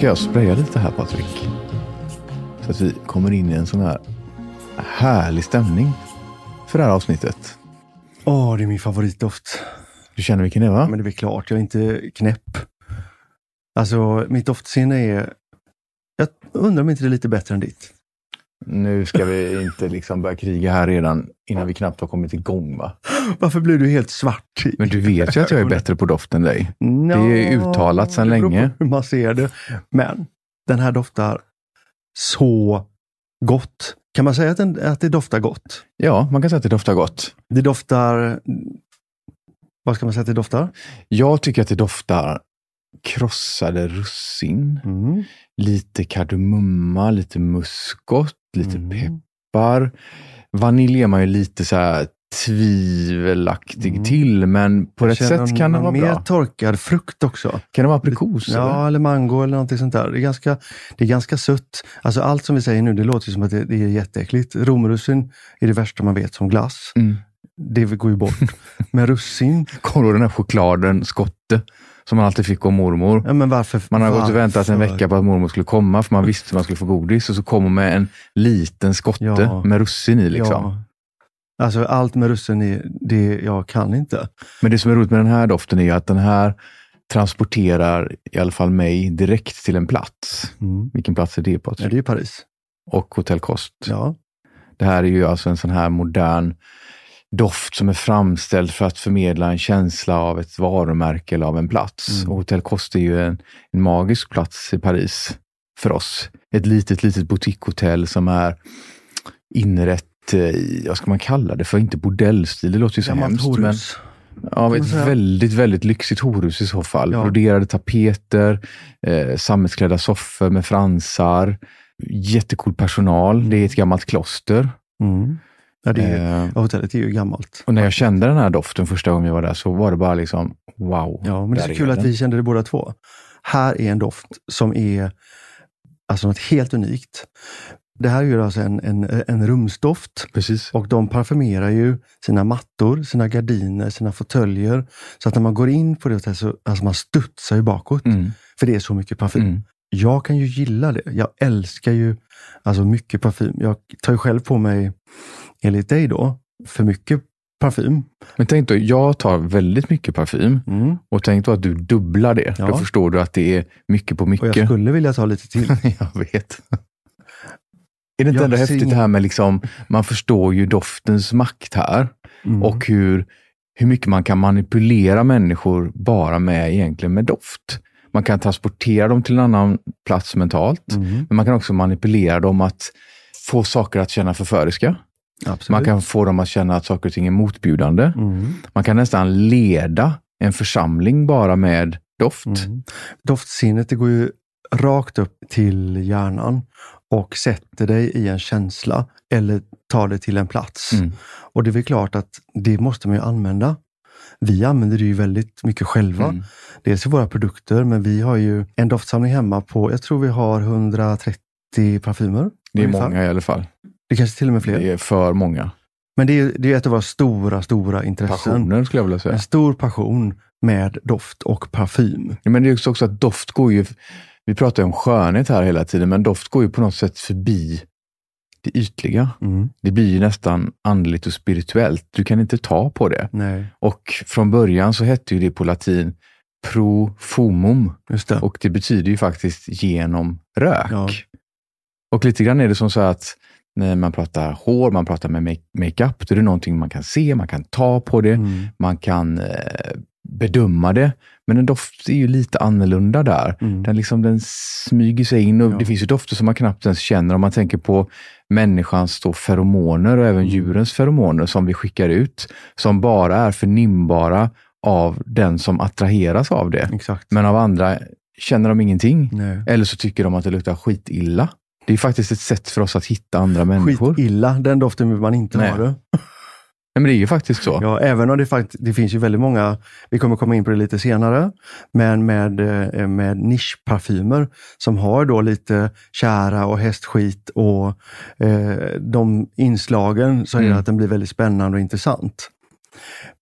Ska jag spraya lite här Patrik. Så att vi kommer in i en sån här härlig stämning för det här avsnittet. Åh, det är min favoritdoft. Du känner vilken det är va? Men det är väl klart, jag är inte knäpp. Alltså, mitt doftsinne är... Jag undrar om inte det är lite bättre än ditt. Nu ska vi inte liksom börja kriga här redan innan vi knappt har kommit igång va? Varför blir du helt svart? Men du vet ju att jag är bättre på doft än dig. Nå, Det är uttalat sedan länge. hur man ser det. Men den här doftar så gott. Kan man säga att, den, att det doftar gott? Ja, man kan säga att det doftar gott. Det doftar... Vad ska man säga att det doftar? Jag tycker att det doftar krossade russin, Mm. Lite kardemumma, lite muskot, lite Mm. peppar. Vanilj är man ju lite så här tvivelaktig Mm. till, men på Jag rätt sätt kan det någon vara mer bra. torkad frukt också. Kan det vara aprikos? eller? Ja, eller mango eller någonting sånt där. Det är ganska, det är ganska sött. Alltså allt som vi säger nu, det låter som att det, det är jätteäckligt. Romrussin är det värsta man vet som glass. Mm. Det går ju bort. Men russin, Kommer du den här chokladen, skotte, som man alltid fick av mormor? ja men varför? Man har gått varför? och väntat en vecka på att mormor skulle komma, för man visste att man skulle få godis. Och så kommer hon med en liten skotte Ja. med russin i. Liksom. Ja. Alltså allt med russin, är, det jag kan inte. Men det som är roligt med den här doften är att den här transporterar i alla fall mig direkt till en plats. Mm. Vilken plats är det Ja, Patrik? det är Paris. Och Hotell Kost. Ja. Det här är ju alltså en sån här modern doft som är framställd för att förmedla en känsla av ett varumärke eller av en plats. Mm. Och Hotell Kost är ju en, en magisk plats i Paris för oss. Ett litet, litet boutiquehotell som är inrett i, vad ska man kalla det för? Inte bordellstil, det låter ju så Gammalt hemskt. Men, horhus. ja, ett väldigt, väldigt lyxigt horhus i så fall. Ja. Broderade tapeter, eh, sammetsklädda soffor med fransar, jättecool personal. Det är ett gammalt kloster. Mm. Ja, det är, Eh, ja, hotellet är ju gammalt. och när jag kände den här doften första gången jag var där så var det bara liksom wow. Ja, men det är så kul att den. vi kände det båda två. Här är en doft som är alltså något helt unikt. Det här är ju alltså en, en, en rumsdoft Precis. och de parfymerar ju sina mattor, sina gardiner, sina fåtöljer. Så att när man går in på det hotellet så alltså man studsar ju bakåt. Mm. För det är så mycket parfym. Mm. Jag kan ju gilla det. Jag älskar ju alltså mycket parfym. Jag tar ju själv på mig, enligt dig då, för mycket parfym. Men tänk då, jag tar väldigt mycket parfym Mm. och tänk då att du dubblar det. Ja. Då förstår du att det är mycket på Och jag mycket. skulle vilja ta lite till. jag vet. Är det inte Jag ändå häftigt det här med liksom, man förstår ju doftens makt här Mm. och hur, hur mycket man kan manipulera människor bara med egentligen med doft. Man kan transportera dem till en annan plats mentalt, Mm. men man kan också manipulera dem att få saker att känna förföriska. Absolut. Man kan få dem att känna att saker och ting är motbjudande. Mm. Man kan nästan leda en församling bara med doft. Mm. Doftsinnet det går ju rakt upp till hjärnan och sätter dig i en känsla eller tar dig till en plats. Mm. Och det är väl klart att det måste man ju använda. Vi använder det ju väldigt mycket själva. Mm. Dels i våra produkter, men vi har ju en doftsamling hemma på, jag tror vi har 130 parfymer. Det är ungefär. många i alla fall. Det kanske till och med fler. Det är för många. Men det är, det är ett av våra stora, stora intressen. Passioner skulle jag vilja säga. En stor passion med doft och parfym. Ja, Men det är också så att doft går ju, vi pratar om skönhet här hela tiden, men doft går ju på något sätt förbi det ytliga. Mm. Det blir ju nästan andligt och spirituellt. Du kan inte ta på det. Nej, Och från början så hette ju det på latin pro fumum just det. och det betyder ju faktiskt genom rök. Ja. Och lite grann är det som så att när man pratar hår, man pratar med make- makeup, då är det någonting man kan se, man kan ta på det, Mm. man kan eh, bedöma det. Men en doft är ju lite annorlunda där. Mm. Den, liksom, den smyger sig in och Ja. det finns ju dofter som man knappt ens känner om man tänker på människans då feromoner och även Mm. djurens feromoner som vi skickar ut, som bara är förnimbara av den som attraheras av det. Exakt. Men av andra känner de ingenting. Nej. Eller så tycker de att det luktar skitilla. Det är faktiskt ett sätt för oss att hitta andra människor. Skitilla, den doften vill man inte Nej. ha. Det. Nej, men det är ju faktiskt så. Ja, även om det, fakt- det finns ju väldigt många, vi kommer komma in på det lite senare, men med, eh, med nischparfymer som har då lite kära och hästskit och eh, de inslagen så är det Mm. att den blir väldigt spännande och intressant.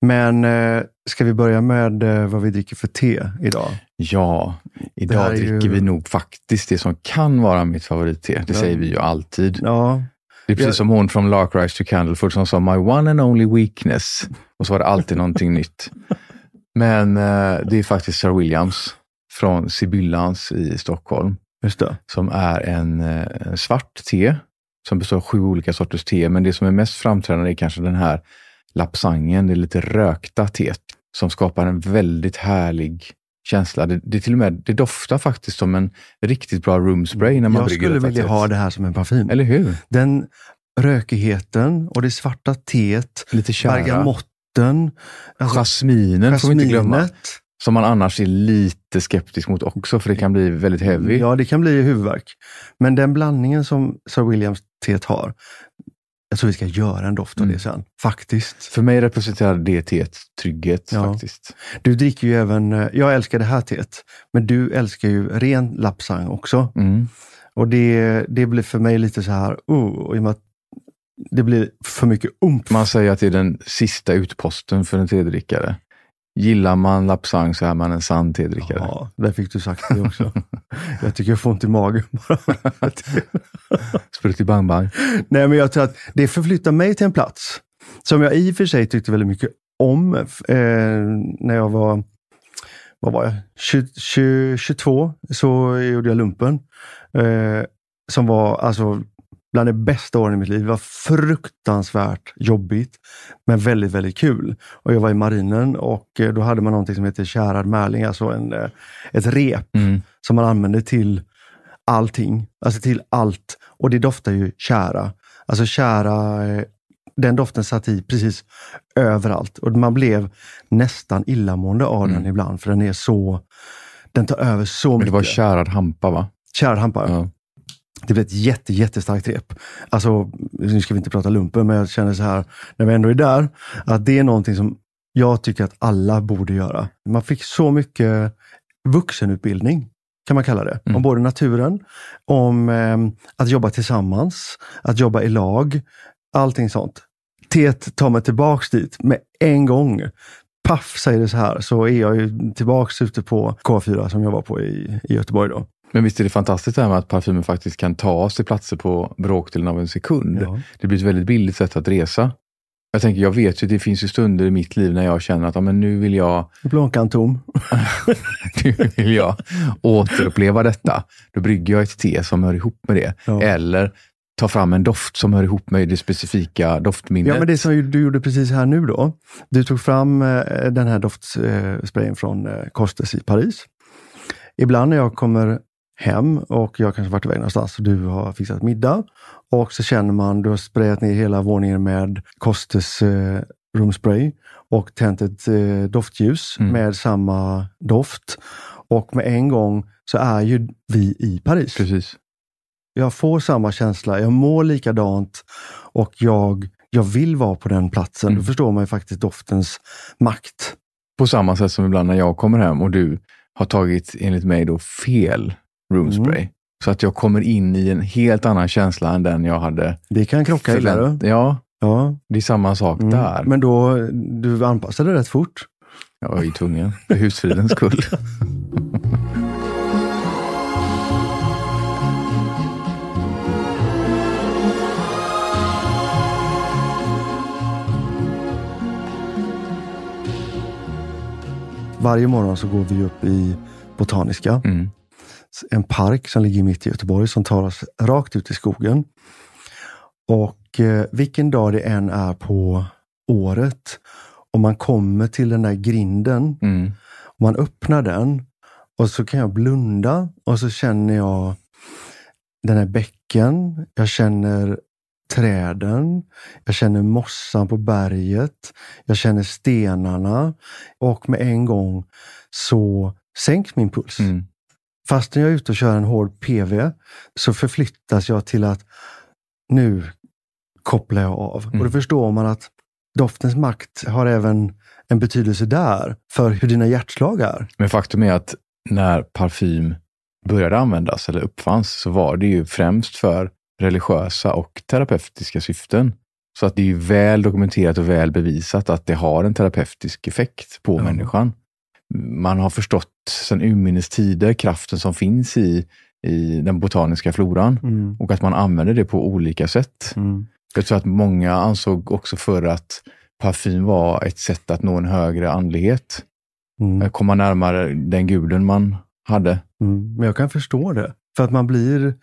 Men eh, ska vi börja med eh, vad vi dricker för te idag? Ja, idag är ju- dricker vi nog faktiskt det som kan vara mitt favoritte. Det Ja. säger vi ju alltid. Ja, Det är precis Ja. som hon från Lark Rise to Candlefoot som sa My one and only weakness. Och så var det alltid någonting nytt. Men eh, det är faktiskt Sir Williams från Sibyllans i Stockholm. just det. Som är en eh, svart te som består av sju olika sorters te. Men det som är mest framträdande är kanske den här lapsangen, det lite rökta teet. Som skapar en väldigt härlig känsla. Det, det, är till och med, det doftar faktiskt som en riktigt bra room spray när man Jag skulle vilja ha det här som en parfym. Eller hur? Den rökigheten och det svarta teet, Lite kära. bergamotten, alltså Jasminen får vi inte glömma. jasminet. Som man annars är lite skeptisk mot också, för det kan bli väldigt heavy. Ja, det kan bli huvudvärk. Men den blandningen som Sir Williams teet har, jag tror vi ska göra en doft av Mm. det sen. Faktiskt. För mig representerar det teet trygghet Ja. faktiskt. Du dricker ju även, eh, jag älskar det här teet, men du älskar ju ren lapsang också. Mm. Och det, det blir för mig lite så här, oh, i och med att det blir för mycket umf. Man säger att det är den sista utposten för en tedrickare. Gillar man lapsang så är man en sann tedrickare. Ja, där fick du sagt det också. jag tycker jag får ont i magen bara. Sprutt i bang bang. Nej, men jag tror att det förflyttar mig till en plats som jag i och för sig tyckte väldigt mycket om eh, när jag var, vad var jag, 20, 20, 22 så gjorde jag lumpen. Eh, som var alltså bland de bästa åren i mitt liv. Det var fruktansvärt jobbigt, men väldigt, väldigt kul. Och jag var i marinen och eh, då hade man någonting som heter kärad märling, alltså en, eh, ett rep Mm. som man använder till allting. Alltså till allt. Och det doftar ju kära. Alltså kära, eh, den doften satt i precis överallt. Och man blev nästan illamående av Mm. den ibland, för den är så, den tar över så Men mycket. det var kärad hampa va? Kärad hampa. Ja. Det blev ett jätte, jättestarkt rep. Alltså, nu ska vi inte prata lumpen, men jag känner så här, när vi ändå är där, att det är någonting som jag tycker att alla borde göra. Man fick så mycket vuxenutbildning, kan man kalla det. Mm. Om både naturen, om eh, att jobba tillsammans, att jobba i lag, allting sånt. Teet tar mig tillbaks dit med en gång. Paff säger det så här, så är jag ju tillbaks ute på K4 som jag var på i, i Göteborg då. Men visst är det fantastiskt det här med att parfymen faktiskt kan ta till platser på bråkdelen av en sekund. Ja. Det blir ett väldigt billigt sätt att resa. Jag tänker, jag vet ju, det finns ju stunder i mitt liv när jag känner att ja, men nu vill jag Blånkan tom. nu vill jag återuppleva detta. Då brygger jag ett te som hör ihop med det. Ja. Eller tar fram en doft som hör ihop med det specifika doftminnet. Ja, men det som du gjorde precis här nu då. Du tog fram eh, den här doftsprayen från eh, Costes i Paris. Ibland när jag kommer hem och jag kanske varit iväg någonstans och du har fixat middag och så känner man, du har sprayat ner hela våningen med Costes eh, roomspray och tänt ett eh, doftljus Mm. med samma doft. Och med en gång så är ju vi i Paris. Precis. Jag får samma känsla, jag mår likadant och jag, jag vill vara på den platsen. Mm. Då förstår man ju faktiskt doftens makt. På samma sätt som ibland när jag kommer hem och du har tagit, enligt mig, då fel roomspray. Mm. Så att jag kommer in i en helt annan känsla än den jag hade Det kan krocka illa. Ja, Ja. det är samma sak Mm. där. Men då, du anpassade rätt fort. Jag var ju tvungen, för husfridens skull. Varje morgon så går vi upp i Botaniska, Mm. En park som ligger mitt i Göteborg som tar oss rakt ut i skogen. Och eh, vilken dag det än är på året, om man kommer till den där grinden Mm. Man öppnar den och så kan jag blunda och så känner jag den här bäcken. Jag känner träden. Jag känner mossan på berget. Jag känner stenarna och med en gång så sänks min puls. Mm. Fastän jag är ute och kör en hård PV så förflyttas jag till att nu kopplar jag av. Mm. Och då förstår man att doftens makt har även en betydelse där för hur dina hjärtslag är. Men faktum är att när parfym började användas eller uppfanns så var det ju främst för religiösa och terapeutiska syften. Så att det är ju väl dokumenterat och väl bevisat att det har en terapeutisk effekt på Ja. människan. Man har förstått sedan urminnes tider kraften som finns i, i den botaniska floran Mm. och att man använder det på olika sätt. Mm. Jag tror att många ansåg också förr att parfym var ett sätt att nå en högre andlighet. Mm. Komma närmare den guden man hade. Mm. Men jag kan förstå det. För att man blir,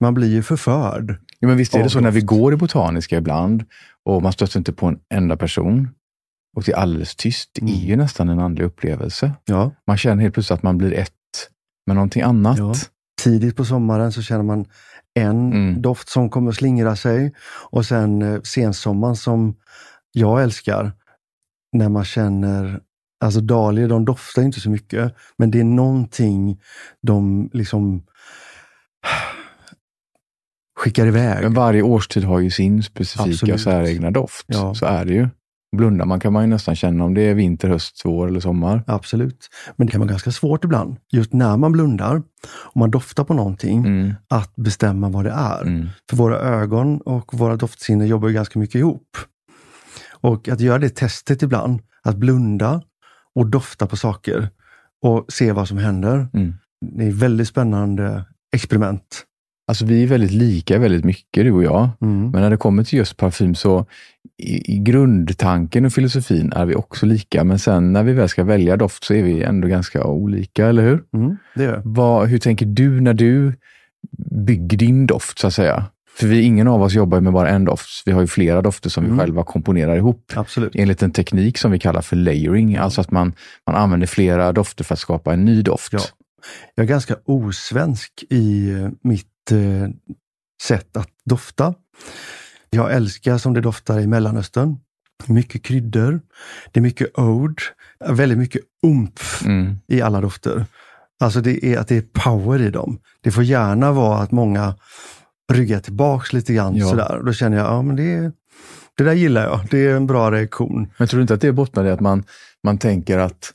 man blir ju förförd. Ja, men visst är det så när vi går i botaniska ibland och man stöter inte på en enda person och det är alldeles tyst. Det är Mm. ju nästan en andlig upplevelse. Ja. Man känner helt plötsligt att man blir ett med någonting annat. Ja. Tidigt på sommaren så känner man en Mm. doft som kommer att slingra sig och sen eh, sensommaren som jag älskar när man känner Alltså dahlior, de doftar inte så mycket, men det är någonting de liksom skickar iväg. Men varje årstid har ju sin specifika säregna doft. Ja. Så är det ju. Blundar man kan man ju nästan känna om det är vinter, höst, vår eller sommar. Absolut. Men det kan vara ganska svårt ibland, just när man blundar och man doftar på någonting, Mm. att bestämma vad det är. Mm. För våra ögon och våra doftsinnen jobbar ju ganska mycket ihop. Och att göra det testet ibland, att blunda och dofta på saker och se vad som händer. Mm. Det är ett väldigt spännande experiment. Alltså vi är väldigt lika väldigt mycket, du och jag. Mm. Men när det kommer till just parfym så i, i grundtanken och filosofin är vi också lika. Men sen när vi väl ska välja doft så är vi ändå ganska olika, eller hur? Mm, det är. Vad, hur tänker du när du bygger din doft, så att säga? För vi, ingen av oss jobbar med bara en doft. Vi har ju flera dofter som Mm. vi själva komponerar ihop. Absolut. Enligt en teknik som vi kallar för layering. Alltså att man, man använder flera dofter för att skapa en ny doft. Ja. Jag är ganska osvensk i eh, mitt eh, sätt att dofta. Jag älskar som det doftar i Mellanöstern. Mycket kryddor, det är mycket ode, väldigt mycket umf Mm. i alla dofter. Alltså det är att det är power i dem. Det får gärna vara att många ryggar tillbaks lite grann Ja. sådär. Då känner jag, ja men det, det där gillar jag. Det är en bra reaktion. Men tror du inte att det bottnar i att man, man tänker att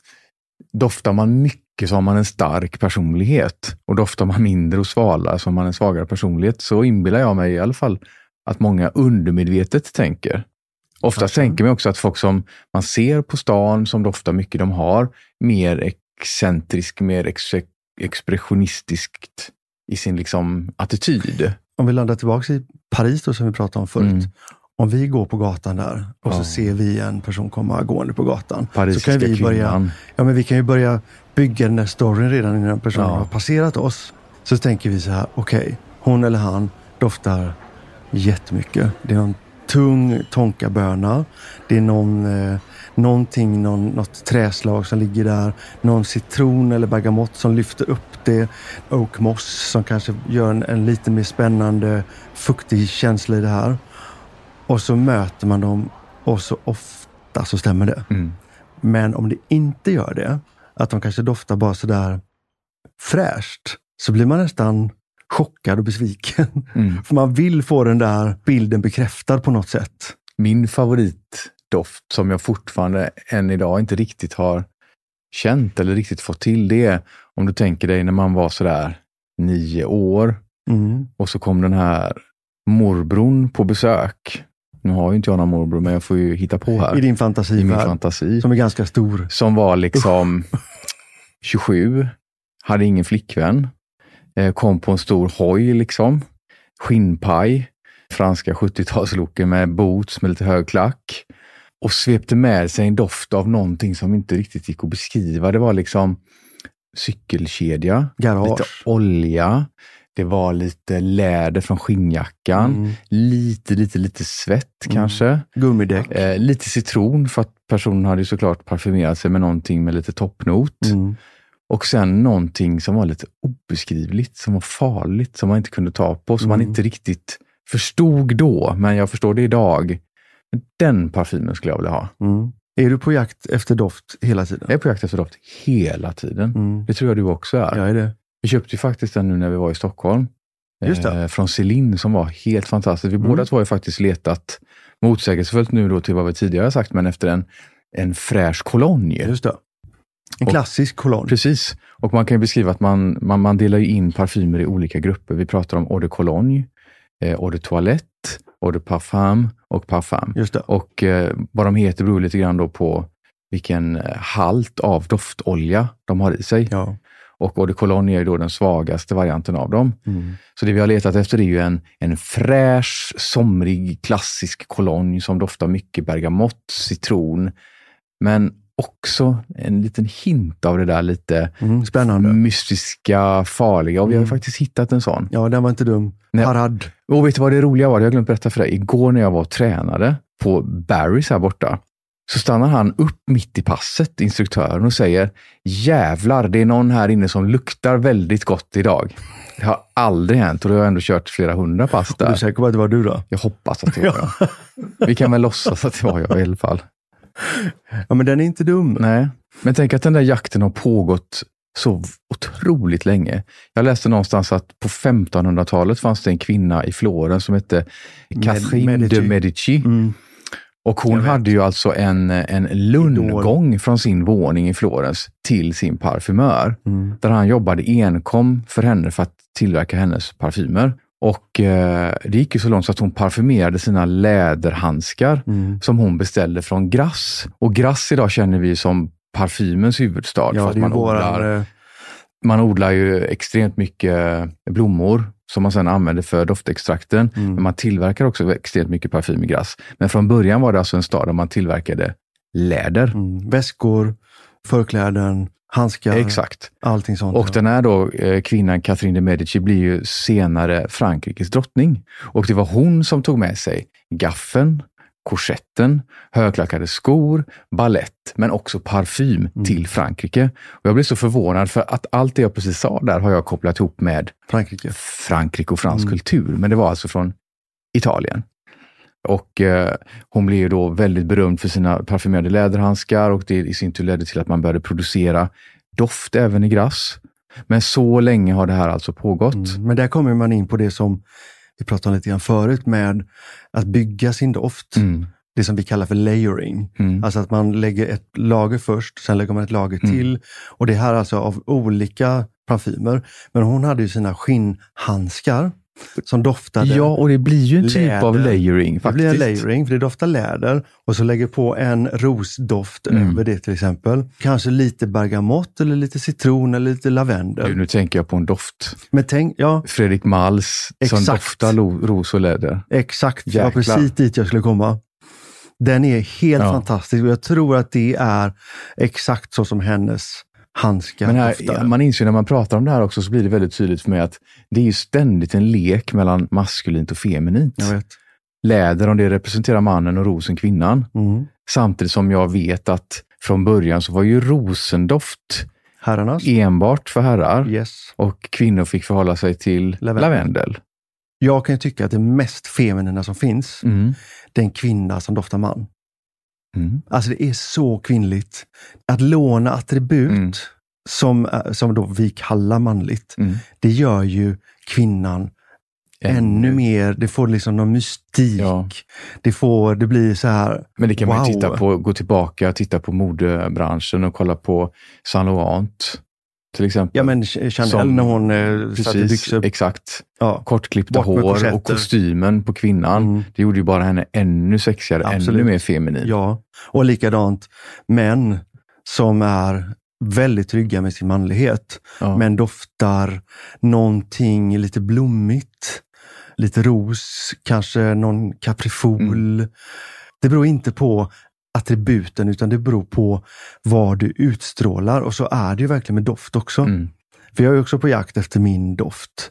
doftar man mycket så har man en stark personlighet och doftar man mindre och svalare så har man en svagare personlighet. Så inbillar jag mig i alla fall att många undermedvetet tänker. Ofta tänker man också att folk som man ser på stan som doftar mycket, de har mer excentrisk, mer ex expressionistiskt i sin liksom attityd. Om vi landar tillbaks i Paris då, som vi pratade om förut. Mm. Om vi går på gatan där och så Ja. ser vi en person komma gående på gatan. så Parisiska kan vi börja, kvinnan. ja, men vi kan ju börja bygga den där storyn redan innan personen Ja. har passerat oss. Så tänker vi så här, okej, hon eller han doftar jättemycket. Det är någon tung tonkaböna. Det är någon, eh, någonting, någon, något träslag som ligger där. Någon citron eller bergamott som lyfter upp det. Oak moss som kanske gör en, en lite mer spännande, fuktig känsla i det här. Och så möter man dem och så ofta så stämmer det. Mm. Men om det inte gör det, att de kanske doftar bara sådär fräscht, så blir man nästan chockad och besviken. Mm. För man vill få den där bilden bekräftad på något sätt. Min favoritdoft som jag fortfarande än idag inte riktigt har känt eller riktigt fått till, det är om du tänker dig när man var sådär nio år Mm. och så kom den här morbrorn på besök. Nu har ju inte jag någon morbror, men jag får ju hitta på här I din i min fantasi. som är ganska stor. Som var liksom 27, hade ingen flickvän, eh, kom på en stor hoj liksom, skinnpaj, franska 70-talslooken med boots med lite hög klack och svepte med sig en doft av någonting som inte riktigt gick att beskriva. Det var liksom cykelkedja, Garage. lite olja, det var lite läder från skinnjackan, Mm. lite, lite, lite svett Mm. kanske. Gummidäck. Eh, lite citron för att personen hade ju såklart parfymerat sig med någonting med lite toppnot. Mm. Och sen någonting som var lite obeskrivligt, som var farligt, som man inte kunde ta på, som man Mm. inte riktigt förstod då, men jag förstår det idag. Den parfymen skulle jag vilja ha. Mm. Är du på jakt efter doft hela tiden? Jag är på jakt efter doft hela tiden. Mm. Det tror jag du också är. Jag är det. Vi köpte ju faktiskt den nu när vi var i Stockholm. Just det. Eh, från Celine som var helt fantastisk. Vi Mm. båda två har ju faktiskt letat motsägelsefullt nu då till vad vi tidigare har sagt, men efter en, en fräsch kolonj. Just det. En Och- klassisk kolonn. Precis. Och man kan ju beskriva att man, man, man delar in parfymer i olika grupper. Vi pratar om eau de cologne, eh, eau de toilette Eau de Parfum och Parfum. Just det. Och eh, vad de heter beror lite grann då på vilken eh, halt av doftolja de har i sig. Ja. Och Eau de Cologne är då den svagaste varianten av dem. Mm. Så det vi har letat efter är ju en, en fräsch, somrig, klassisk cologne som doftar mycket bergamott, citron, men också en liten hint av det där lite Mm. Spännande. mystiska, farliga. Och vi har Mm. faktiskt hittat en sån. Ja, den var inte dum. Nej. Harad. Och vet du vad det roliga var? Det har jag glömt berätta för dig. Igår när jag var och tränade på Barry's här borta, så stannar han upp mitt i passet, instruktören, och säger Jävlar, det är någon här inne som luktar väldigt gott idag. Det har aldrig hänt och då har jag ändå kört flera hundra pass Är du där. säker på att det var du då? Jag hoppas att det var jag. Vi kan väl låtsas att det var jag i alla fall. Ja, men den är inte dum. Nej, men tänk att den där jakten har pågått så otroligt länge. Jag läste någonstans att på 1500-talet fanns det en kvinna i Florens som hette Catherine Medici. de Medici. Mm. Och hon hade ju alltså en, en lundgång från sin våning i Florens till sin parfymör. Mm. Där han jobbade enkom för henne för att tillverka hennes parfymer. Och eh, det gick ju så långt så att hon parfymerade sina läderhandskar Mm. som hon beställde från Grass. Och Grass idag känner vi som parfymens huvudstad. Ja, för att man, odlar, våran... eh, man odlar ju extremt mycket blommor som man sedan använder för doftextrakten. Mm. Men man tillverkar också extremt mycket parfym i Grass. Men från början var det alltså en stad där man tillverkade läder. Mm. Väskor, förkläden, handskar, Exakt. allting sånt. Och ja. den här då, eh, kvinnan Catherine de Medici blir ju senare Frankrikes drottning. Och det var hon som tog med sig gaffeln, korsetten, högklackade skor, ballett, men också parfym Mm. till Frankrike. Och jag blev så förvånad för att allt det jag precis sa där har jag kopplat ihop med Frankrike. Frankrike och fransk Mm. kultur. Men det var alltså från Italien. Och eh, hon blev ju då väldigt berömd för sina parfymerade läderhandskar och det i sin tur ledde till att man började producera doft även i Grass. Men så länge har det här alltså pågått. Mm. Men där kommer man in på det som vi pratade om lite grann förut med att bygga sin doft. Mm. Det som vi kallar för layering. Mm. Alltså att man lägger ett lager först, sen lägger man ett lager Mm. till. Och det här är alltså av olika parfymer. Men hon hade ju sina skinnhandskar som doftade. Ja, och det blir ju en typ av layering det faktiskt. blir en layering, för det doftar läder. Och så lägger på en rosdoft Mm. över det till exempel. Kanske lite bergamott eller lite citron eller lite lavendel. Nu, nu tänker jag på en doft. Men tänk, ja, Fredrik Malls som Exakt. doftar lo, ros och läder. Exakt, det var precis dit jag skulle komma. Den är helt Ja. fantastisk och jag tror att det är exakt så som hennes handskar Men här, doftar. man inser när man pratar om det här också så blir det väldigt tydligt för mig att det är ju ständigt en lek mellan maskulint och feminint. Jag vet. Läder, om det representerar mannen och rosen kvinnan. Mm. Samtidigt som jag vet att från början så var ju rosendoft Herrarnas? enbart för herrar Yes. och kvinnor fick förhålla sig till Lavendel. lavendel. Jag kan ju tycka att det mest feminina som finns, Mm. det är en kvinna som doftar man. Mm. Alltså det är så kvinnligt. Att låna attribut Mm. som, är- som då vi kallar manligt, Mm. det gör ju kvinnan ännu mer, det får liksom någon mystik. Ja. Det, får, det blir så här, Men det kan man ju Wow. titta på, gå tillbaka och titta på modebranschen och kolla på Saint Laurent till exempel. ja men Ch- Chanel Som- när hon eh, satte byxor. exakt. Ja. Kortklippta hår och kostymen på kvinnan. Mm. Det gjorde ju bara henne ännu sexigare, Absolut. ännu mer feminin. ja, och likadant män som är väldigt trygga med sin manlighet, Ja. men doftar någonting lite blommigt. Lite ros, kanske någon kaprifol. Mm. Det beror inte på attributen utan det beror på vad du utstrålar och så är det ju verkligen med doft också. Mm. För jag är också på jakt efter min doft,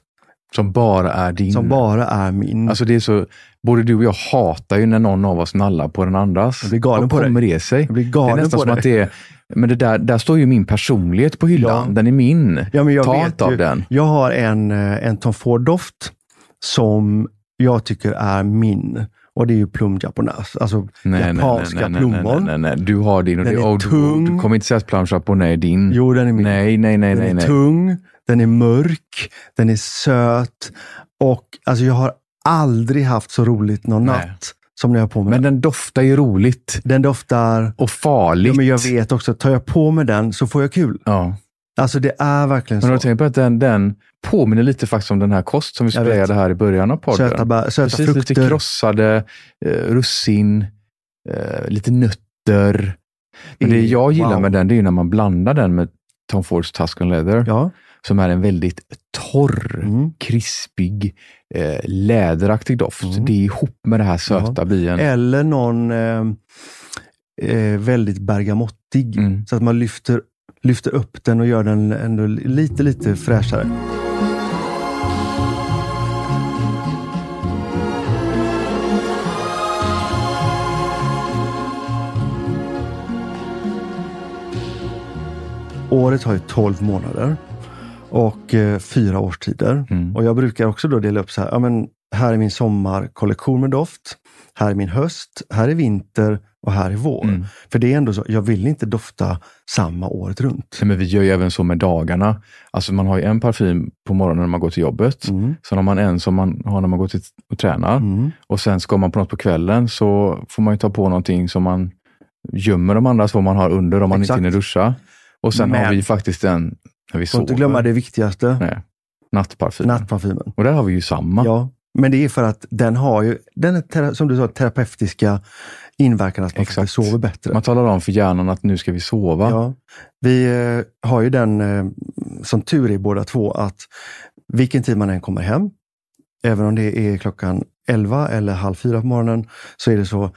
Som bara är din. som bara är min. Alltså det är så, både du och jag hatar ju när någon av oss nallar på den andras. Jag blir galen Vad på kommer det sig? jag blir Det är galen nästan på som det. att det är, men det där, där står ju min personlighet på hyllan. Ja. Den är min. Ja, men jag Ta vet av ju. den. Jag har en, eh, en Tom Ford-doft som jag tycker är min. Och det är ju Plum Japonas, alltså japanska nej, plommon. nej, nej, nej. Du har din och Den det, är oh, du, tung. du kommer inte säga att Plum Chaponnet är din. Jo, den är min. Nej, nej, nej, den nej. är nej. tung, den är mörk, den är söt och alltså jag har aldrig haft så roligt någon Nej. natt som när jag har på mig Men den. den doftar ju roligt Den doftar, och farligt. ja, men jag vet också, tar jag på mig den så får jag kul. Ja. Alltså det är verkligen Men har du så. tänkt på att den, den påminner lite faktiskt om den här kost som vi sprayade här i början av podden? Söta, bär, söta Precis, lite frukter. krossade eh, russin, eh, lite nötter. Men det jag gillar Wow. med den, det är ju när man blandar den med Tom Fords Tuscan Leather, Ja. som är en väldigt torr, Mm. krispig, eh, läderaktig doft. Mm. Det ihop med det här söta blir en... Eller någon eh, eh, väldigt bergamottig. Mm. Så att man lyfter, lyfter upp den och gör den ändå lite, lite fräschare. Året har ju 12 månader och eh, fyra årstider. Mm. Och jag brukar också då dela upp så här, ja, men här är min sommarkollektion med doft. Här är min höst, här är vinter och här är vår. Mm. För det är ändå så, jag vill inte dofta samma året runt. Nej, Men vi gör ju även så med dagarna. Alltså man har ju en parfym på morgonen när man går till jobbet. Mm. Sen har man en som man har när man går till och tränar. Mm. Och sen ska man på något på kvällen så får man ju ta på någonting som man gömmer de andra som man har under om man Exakt. inte hinner duscha. Och sen Men- har vi faktiskt en när vi sover. inte glömma det viktigaste, Nej, nattparfym. nattparfymen. Och där har vi ju samma. Ja, men det är för att den har ju, den är som du sa, terapeutiska inverkan att man Exakt. sover bättre. Man talar om för hjärnan att nu ska vi sova. Ja. Vi eh, har ju den, eh, som tur är båda två, att vilken tid man än kommer hem, även om det är klockan 11 eller halv fyra på morgonen, så är det så,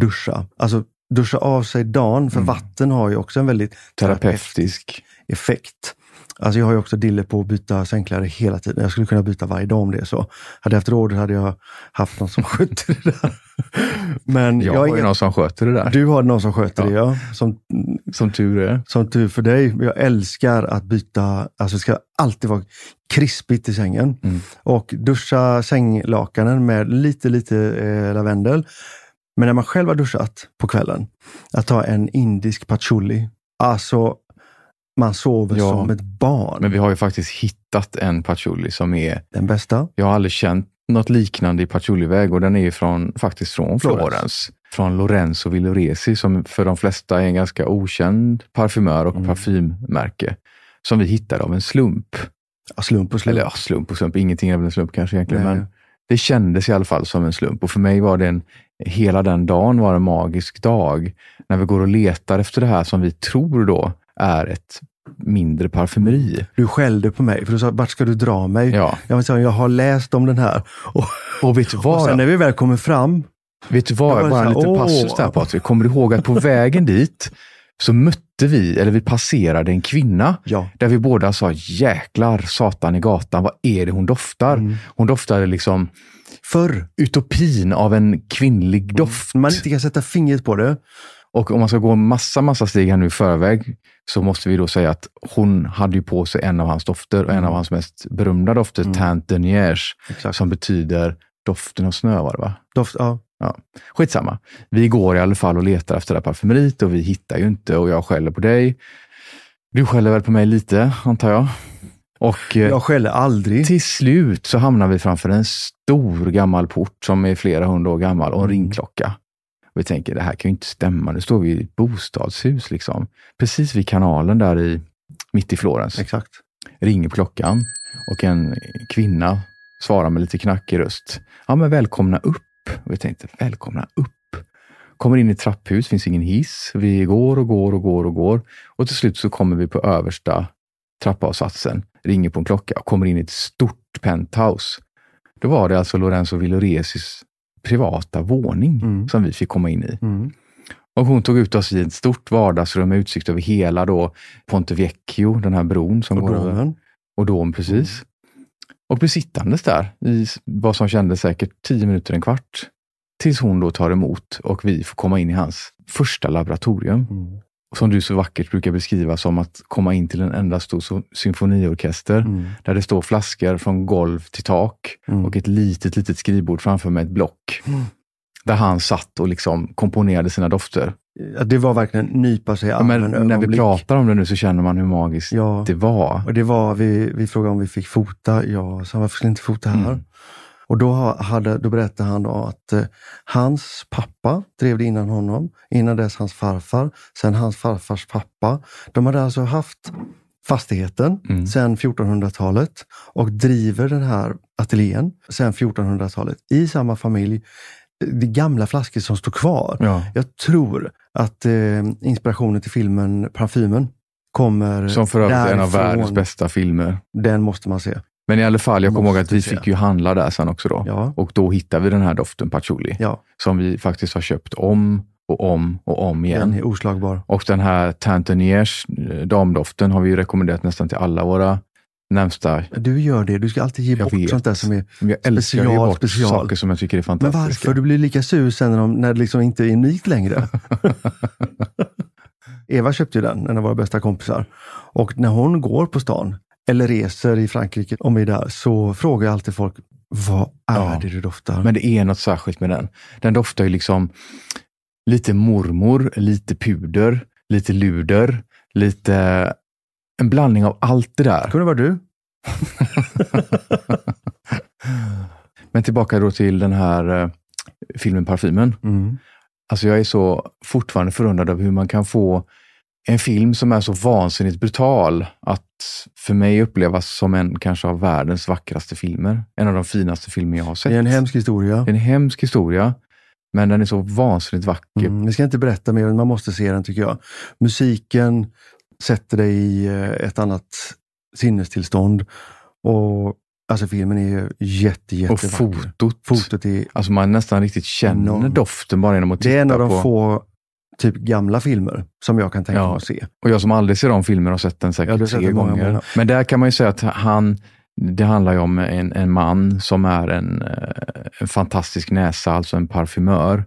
duscha. Alltså duscha av sig dagen, för Mm. vatten har ju också en väldigt Terapeutisk. effekt. Alltså jag har ju också dille på att byta sängkläder hela tiden. Jag skulle kunna byta varje dag om det är så. Hade jag haft råd hade jag haft någon som skötte det där. Men Jag jag har ju någon som sköter det där. du har någon som sköter det, ja. Som, Som tur är. som tur för dig. Jag älskar att byta, alltså det ska alltid vara krispigt i sängen. Mm. Och duscha sänglakanen med lite, lite eh, lavendel. Men när man själv har duschat på kvällen, att ta en indisk patchouli. Alltså, man sover Ja. som ett barn. Men vi har ju faktiskt hittat en patchouli som är, Den bästa. jag har aldrig känt något liknande i patchouliväg och den är från, faktiskt från Florens. Florens. Från Lorenzo Villoresi som för de flesta är en ganska okänd parfymör och Mm. parfymmärke. Som vi hittade av en slump. Ja, slump och slump. Eller ja, slump och slump, ingenting är väl en slump kanske egentligen. Nej. Men det kändes i alla fall som en slump och för mig var det en, hela den dagen var en magisk dag. När vi går och letar efter det här som vi tror då är ett mindre parfymeri. Du skällde på mig, för du sa, vart ska du dra mig? Ja, Jag, sa, jag har läst om den här. Och, och vet du och vad? sen när vi väl kommer fram, Vet du vad? det Bara en liten åh. passus där Patrik. Kommer du ihåg att på vägen dit så mötte vi, eller vi passerade en kvinna ja, där vi båda sa jäklar satan i gatan, vad är det hon doftar? Mm. Hon doftade liksom förr, utopin av en kvinnlig doft. man inte kan sätta fingret på det. Och om man ska gå massa, massa steg här nu i förväg så måste vi då säga att hon hade ju på sig en av hans dofter och en av hans mest berömda dofter, Mm. Niège, Exakt. som betyder doften av snö var det va? Doft, ja. Skitsamma. Vi går i alla fall och letar efter det här parfymeriet och vi hittar ju inte och jag skäller på dig. Du skäller väl på mig lite, antar jag. Och eh, Jag skäller aldrig. till slut så hamnar vi framför en stor gammal port som är flera hundra år gammal och en Mm. ringklocka. Vi tänker, det här kan ju inte stämma. Nu står vi i ett bostadshus liksom. Precis vid kanalen där i, mitt i Florens. Exakt. Ringer på klockan och en kvinna svarar med lite knackig röst. Ja, men välkomna upp. Och vi tänkte, välkomna upp. Kommer in i trapphus, finns ingen hiss. Vi går och går och går och går. Och till slut så kommer vi på översta trappavsatsen, ringer på en klocka och kommer in i ett stort penthouse. Då var det alltså Lorenzo Villoresis privata våning Mm. som vi fick komma in i. Mm. Och hon tog ut oss i ett stort vardagsrum med utsikt över hela då Ponte Vecchio, den här bron som Och går över. domen. Och dom precis. Och blir sittandes där i vad som kändes säkert tio minuter, en kvart. Tills hon då tar emot och vi får komma in i hans första laboratorium. Mm. Som du så vackert brukar beskriva som att komma in till en enda stor symfoniorkester. Mm. Där det står flaskor från golv till tak Mm. och ett litet, litet skrivbord framför med ett block. Mm. Där han satt och liksom komponerade sina dofter. Ja, Det var verkligen nypa sig i Ja, armen Men när vi pratar om det nu så känner man hur magiskt Ja, det var. och det var, vi, vi frågade om vi fick fota. Ja, så varför skulle inte fota här? Och då, ha- hade, då berättade han då att eh, hans pappa drev det innan honom, innan dess hans farfar, sen hans farfars pappa. De hade alltså haft fastigheten Mm. sedan 1400-talet och driver den här ateljén sedan 1400-talet i samma familj. Det gamla flaskor som står kvar. Ja. Jag tror att eh, inspirationen till filmen Parfymen kommer Som för övrigt är en av världens bästa filmer. Den måste man se. Men i alla fall, jag kommer ihåg att vi fick ju handla där sen också då. Ja, Och då hittade vi den här doften patchouli. ja Som vi faktiskt har köpt om och om och om igen. den är oslagbar. Och den här Tanteniers eh, damdoften har vi ju rekommenderat nästan till alla våra närmsta. Du gör det. Du ska alltid ge Jag bort vet. sånt där som är... Men Jag älskar Special, bort special. saker som jag tycker är Men fantastiska. varför? Du blir lika sur sen när, de, när det liksom inte är unikt längre. Eva köpte ju den, en av våra bästa kompisar. Och när hon går på stan eller reser i Frankrike, om vi är där, så frågar jag alltid folk, vad är Ja. det du doftar? Men det är något särskilt med den. Den doftar ju liksom lite mormor, lite puder, lite luder, lite en blandning av allt det där. Kunde det vara du? Men tillbaka då till den här eh, filmen Parfymen. Mm. Alltså jag är så fortfarande förundrad över hur man kan få en film som är så vansinnigt brutal att för mig upplevas som en kanske av världens vackraste filmer. En av de finaste filmer jag har sett. Det är en hemsk historia. Det är en hemsk historia, men den är så vansinnigt vacker. Mm. Vi ska inte berätta mer, men man måste se den tycker jag. Musiken sätter dig i eh, ett annat sinnestillstånd. Och alltså filmen är ju jätte, Och jättevacker. fotot. Fotot är Alltså man nästan riktigt känner Enormt. doften bara genom att titta Det är en av de på. få typ gamla filmer som jag kan tänka Ja. mig att se. Och jag som aldrig ser om filmer har sett den Ja, säkert sett tre gånger. många. Men där kan man ju säga att han, det handlar ju om en, en man som är en, eh, en fantastisk näsa, alltså en parfymör,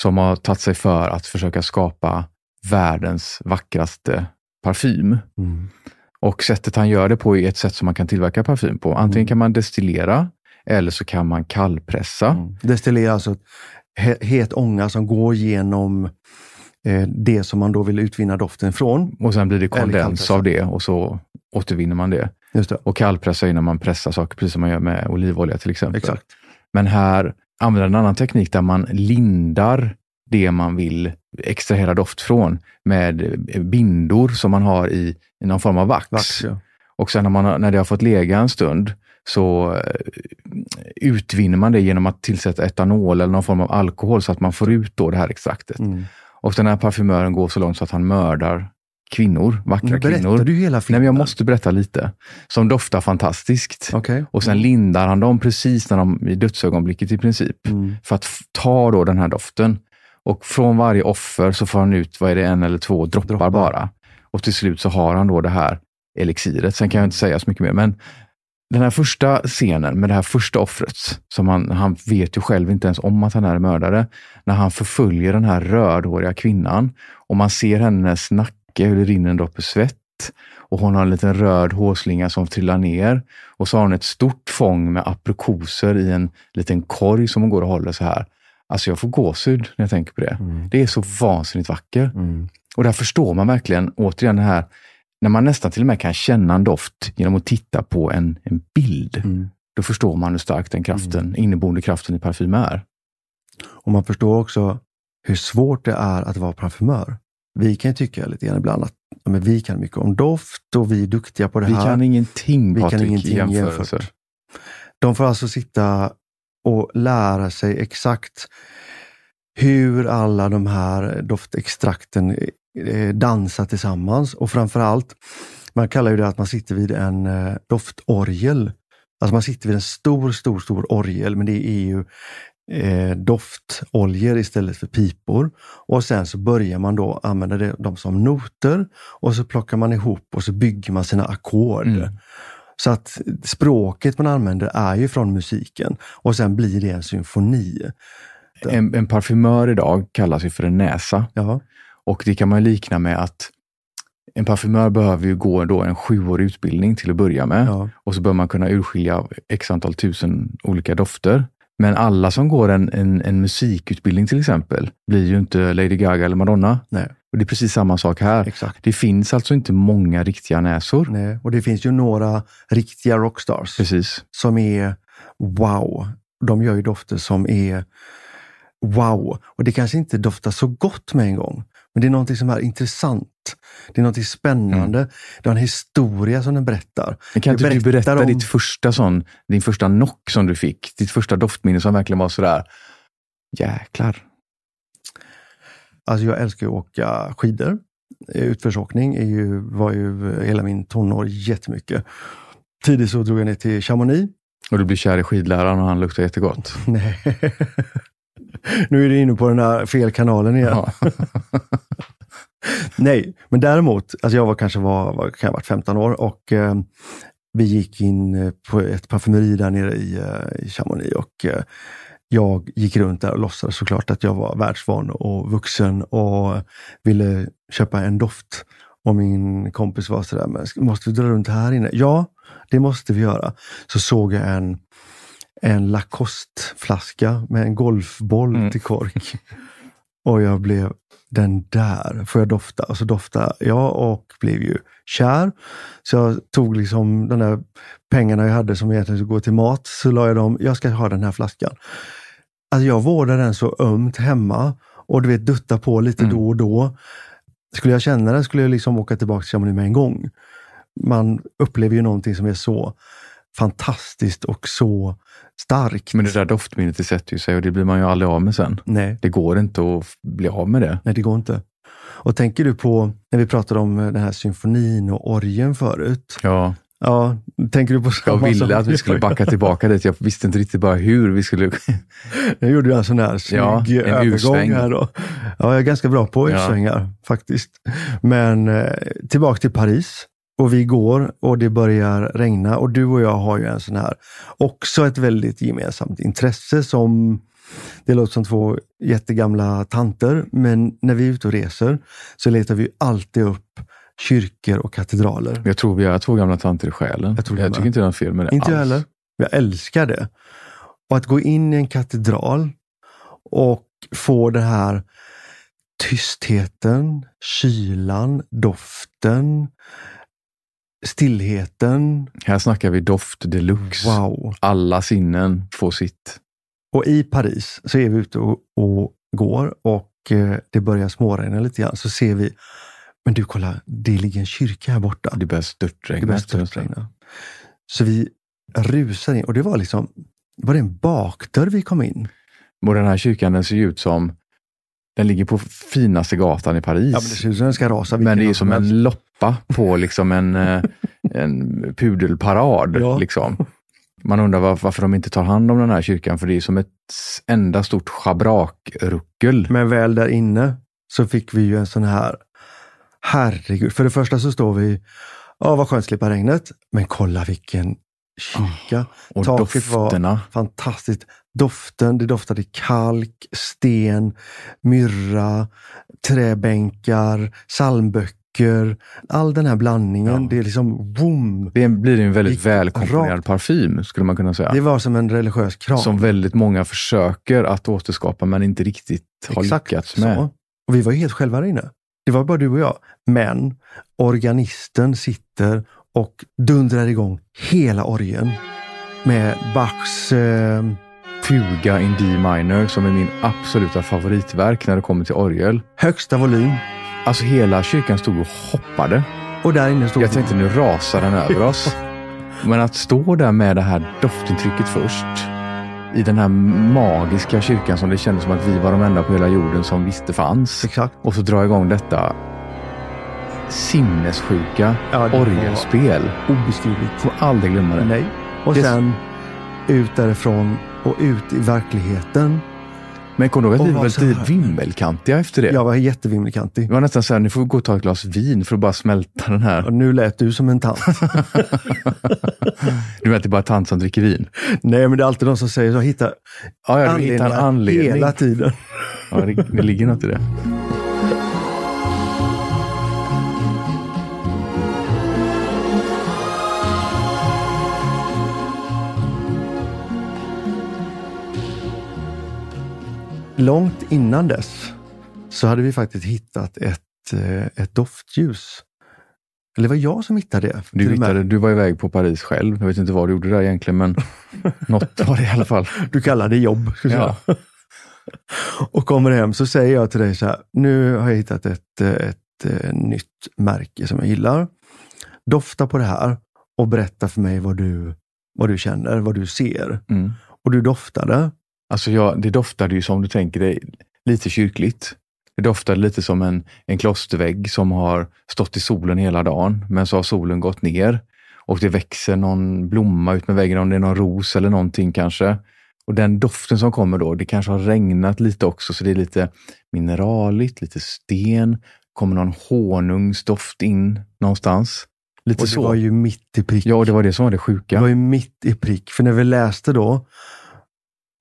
som har tagit sig för att försöka skapa världens vackraste parfym. Mm. Och sättet han gör det på är ett sätt som man kan tillverka parfym på. Antingen Mm. kan man destillera eller så kan man kallpressa. Mm. Destillera alltså het ånga som går genom eh, det som man då vill utvinna doften från. Och sen blir det kondens av det och så återvinner man det. Just det. Och kallpressa när man pressar saker, precis som man gör med olivolja till exempel. Exakt. Men här använder en annan teknik där man lindar det man vill extrahera doft från med bindor som man har i, i någon form av vax. Vax, ja. Och sen när, man, när det har fått lägga en stund så eh, utvinner man det genom att tillsätta etanol eller någon form av alkohol så att man får ut då det här extraktet. Mm. Och den här parfymören går så långt så att han mördar kvinnor, vackra berättar kvinnor. du hela Nej, filmen. men jag måste berätta lite. Som doftar fantastiskt. Okej. Och sen lindar han dem precis när de, i dödsögonblicket i princip. Mm. För att ta då den här doften. Och från varje offer så får han ut, vad är det, en eller två droppar, Droppar. bara. Och till slut så har han då det här elixiret. Sen kan jag inte säga så mycket mer. Men den här första scenen med det här första offret, som han, han vet ju själv inte ens om att han är mördare. När han förföljer den här rödhåriga kvinnan och man ser hennes nacke, hur det rinner en droppe svett. Och hon har en liten röd hårslinga som trillar ner. Och så har hon ett stort fång med aprikoser i en liten korg som hon går och håller så här. Alltså jag får gåshud när jag tänker på det. Mm. Det är så vansinnigt vackert. Mm. Och där förstår man verkligen återigen det här, när man nästan till och med kan känna en doft genom att titta på en, en bild. Mm. Då förstår man hur stark den kraften, inneboende kraften i parfym är. Och man förstår också hur svårt det är att vara parfymör. Vi kan ju tycka lite grann ibland att men vi kan mycket om doft och vi är duktiga på det Vi här. kan ingenting Vi kan ingenting jämfört. De får alltså sitta och lära sig exakt hur alla de här doftextrakten eh, dansar tillsammans och framförallt, man kallar ju det att man sitter vid en eh, doftorgel. Alltså man sitter vid en stor, stor, stor orgel, men det är ju eh, doftoljor istället för pipor. Och sen så börjar man då använda det, dem som noter och så plockar man ihop och så bygger man sina ackord. Mm. Så att språket man använder är ju från musiken och sen blir det en symfoni. En, en parfymör idag kallas ju för en näsa. Ja, Och det kan man likna med att en parfymör behöver ju gå då en sjuårig utbildning till att börja med. ja, Och så bör man kunna urskilja x antal tusen olika dofter. Men alla som går en, en, en musikutbildning till exempel blir ju inte Lady Gaga eller Madonna. nej, Och det är precis samma sak här. exakt. Det finns alltså inte många riktiga näsor. Nej. Och det finns ju några riktiga rockstars Precis. som är wow. De gör ju dofter som är wow. Och det kanske inte doftar så gott med en gång. Men det är någonting som är intressant Det är något spännande. Mm. Det har en historia som den berättar. Men kan inte du berätta om- ditt första sån, din första knock som du fick? Ditt första doftminne som verkligen var sådär, jäklar. Alltså jag älskar att åka skidor. Utförsåkning är ju, var ju hela min tonår jättemycket. Tidigt så drog jag ner till Chamonix. Och du blir kär i skidläraren och han luktar jättegott. Nej. nu är du inne på den här fel kanalen igen. Ja. Nej, men däremot, alltså jag var kanske var, var, kan jag varit 15 år och eh, vi gick in eh, på ett parfymeri där nere i, eh, i Chamonix och eh, jag gick runt där och låtsades såklart att jag var världsvan och vuxen och ville köpa en doft. Och min kompis var sådär, men måste vi dra runt här inne? Ja, det måste vi göra. Så såg jag en, en Lacoste-flaska med en golfboll Mm. till kork. Och jag blev, den där får jag dofta. Och så doftade jag och blev ju kär. Så jag tog liksom de där pengarna jag hade som egentligen skulle gå till mat, så la jag dem, jag ska ha den här flaskan. Alltså jag vårdade den så ömt hemma och du vet dutta på lite Mm. då och då. Skulle jag känna den skulle jag liksom åka tillbaka till Chamonix med en gång. Man upplever ju någonting som är så fantastiskt och så starkt. Men det där doftminnet sätter ju sig och det blir man ju aldrig av med sen. Nej, Det går inte att bli av med det. nej, det går inte. Och tänker du på, när vi pratade om eh, den här symfonin och orgeln förut. Ja, Ja, tänker du på jag ville sak? att vi skulle backa tillbaka dit. Jag visste inte riktigt bara hur vi skulle... Jag gjorde ju en sån här snygg Ja, en övergång här då. Ja, jag är ganska bra på Ja. U-svängar faktiskt. Men eh, tillbaka till Paris. Och vi går och det börjar regna och du och jag har ju en sån här, också ett väldigt gemensamt intresse som, det låter som två jättegamla tanter, men när vi är ute och reser så letar vi alltid upp kyrkor och katedraler. Jag tror vi är två gamla tanter i själen. Jag tror jag tycker inte det är något fel med det Inte jag alls. heller. Jag älskar det. Och att gå in i en katedral och få den här tystheten, kylan, doften, stillheten. Här snackar vi doft deluxe. Wow! Alla sinnen får sitt. Och i Paris så är vi ute och, och går och eh, det börjar småregna lite grann. Så ser vi, men du kolla, det ligger en kyrka här borta. Det börjar störtregna. Det börjar störtregna. Så vi rusar in och det var liksom, var det en bakdörr vi kom in? Och den här kyrkan den ser ut som, den ligger på finaste gatan i Paris. Ja, men det ser ut som den ska rasa. Men det är som en loppa på liksom en, eh, en pudelparad. Ja. Liksom. Man undrar var, varför de inte tar hand om den här kyrkan, för det är som ett enda stort schabrakruckel. Men väl där inne så fick vi ju en sån här, herregud. För det första så står vi, ja vad skönt slippa regnet. Men kolla vilken kyrka. Och taket var- dofterna. Fantastiskt. Doften, det doftade kalk, sten, myrra, träbänkar, psalmböcker. All den här blandningen. Ja. Det är liksom boom. Det blir en väldigt välkomponerad rakt. parfym, skulle man kunna säga. Det var som en religiös kram. Som väldigt många försöker att återskapa, men inte riktigt har lyckats med. så. Och vi var ju helt själva där inne. Det var bara du och jag. Men organisten sitter och dundrar igång hela orgeln med Bachs eh, Fuga in D minor, som är min absoluta favoritverk när det kommer till orgel. högsta volym. Alltså hela kyrkan stod och hoppade. Och där inne stod Jag tänkte nu rasar den över oss. Men att stå där med det här doftintrycket först. I den här magiska kyrkan som det kändes som att vi var de enda på hela jorden som visste fanns. Exakt. Och så dra igång detta sinnessjuka Ja, orgelspel. Obeskrivligt. Får aldrig glömma det. Nej. Och Det- sen ut därifrån och ut i verkligheten. Men kommer du ihåg att vi var lite här- vimmelkantiga efter det? Jag var jättevimmelkantig. Det var nästan så här, ni får gå och ta ett glas vin för att bara smälta den här. Och nu lät du som en tant. Du vet, det är bara tant som dricker vin. Nej, men det är alltid de som säger så. Hitta Ja, ja du hittar anledningar anledning. hela tiden. Ja, det, det ligger något i det. Långt innan dess så hade vi faktiskt hittat ett, eh, ett doftljus. Eller det var jag som hittade det. Du, hittade, du var iväg på Paris själv. Jag vet inte vad du gjorde där egentligen, men något var det i alla fall. Du kallar det jobb. Ja. Och kommer hem så säger jag till dig så här, nu har jag hittat ett, eh, ett eh, nytt märke som jag gillar. Dofta på det här och berätta för mig vad du, vad du känner, vad du ser. Mm. Och du doftade. Alltså jag, det doftade ju som du tänker dig lite kyrkligt. Det doftade lite som en, en klostervägg som har stått i solen hela dagen, men så har solen gått ner och det växer någon blomma ut med väggen, om det är någon ros eller någonting kanske. Och den doften som kommer då, det kanske har regnat lite också, så det är lite mineraligt, lite sten, kommer någon honungsdoft in någonstans. Lite Och det så. var ju mitt i prick. Ja, det var det som var det Det sjuka. var ju mitt i prick. För när vi läste då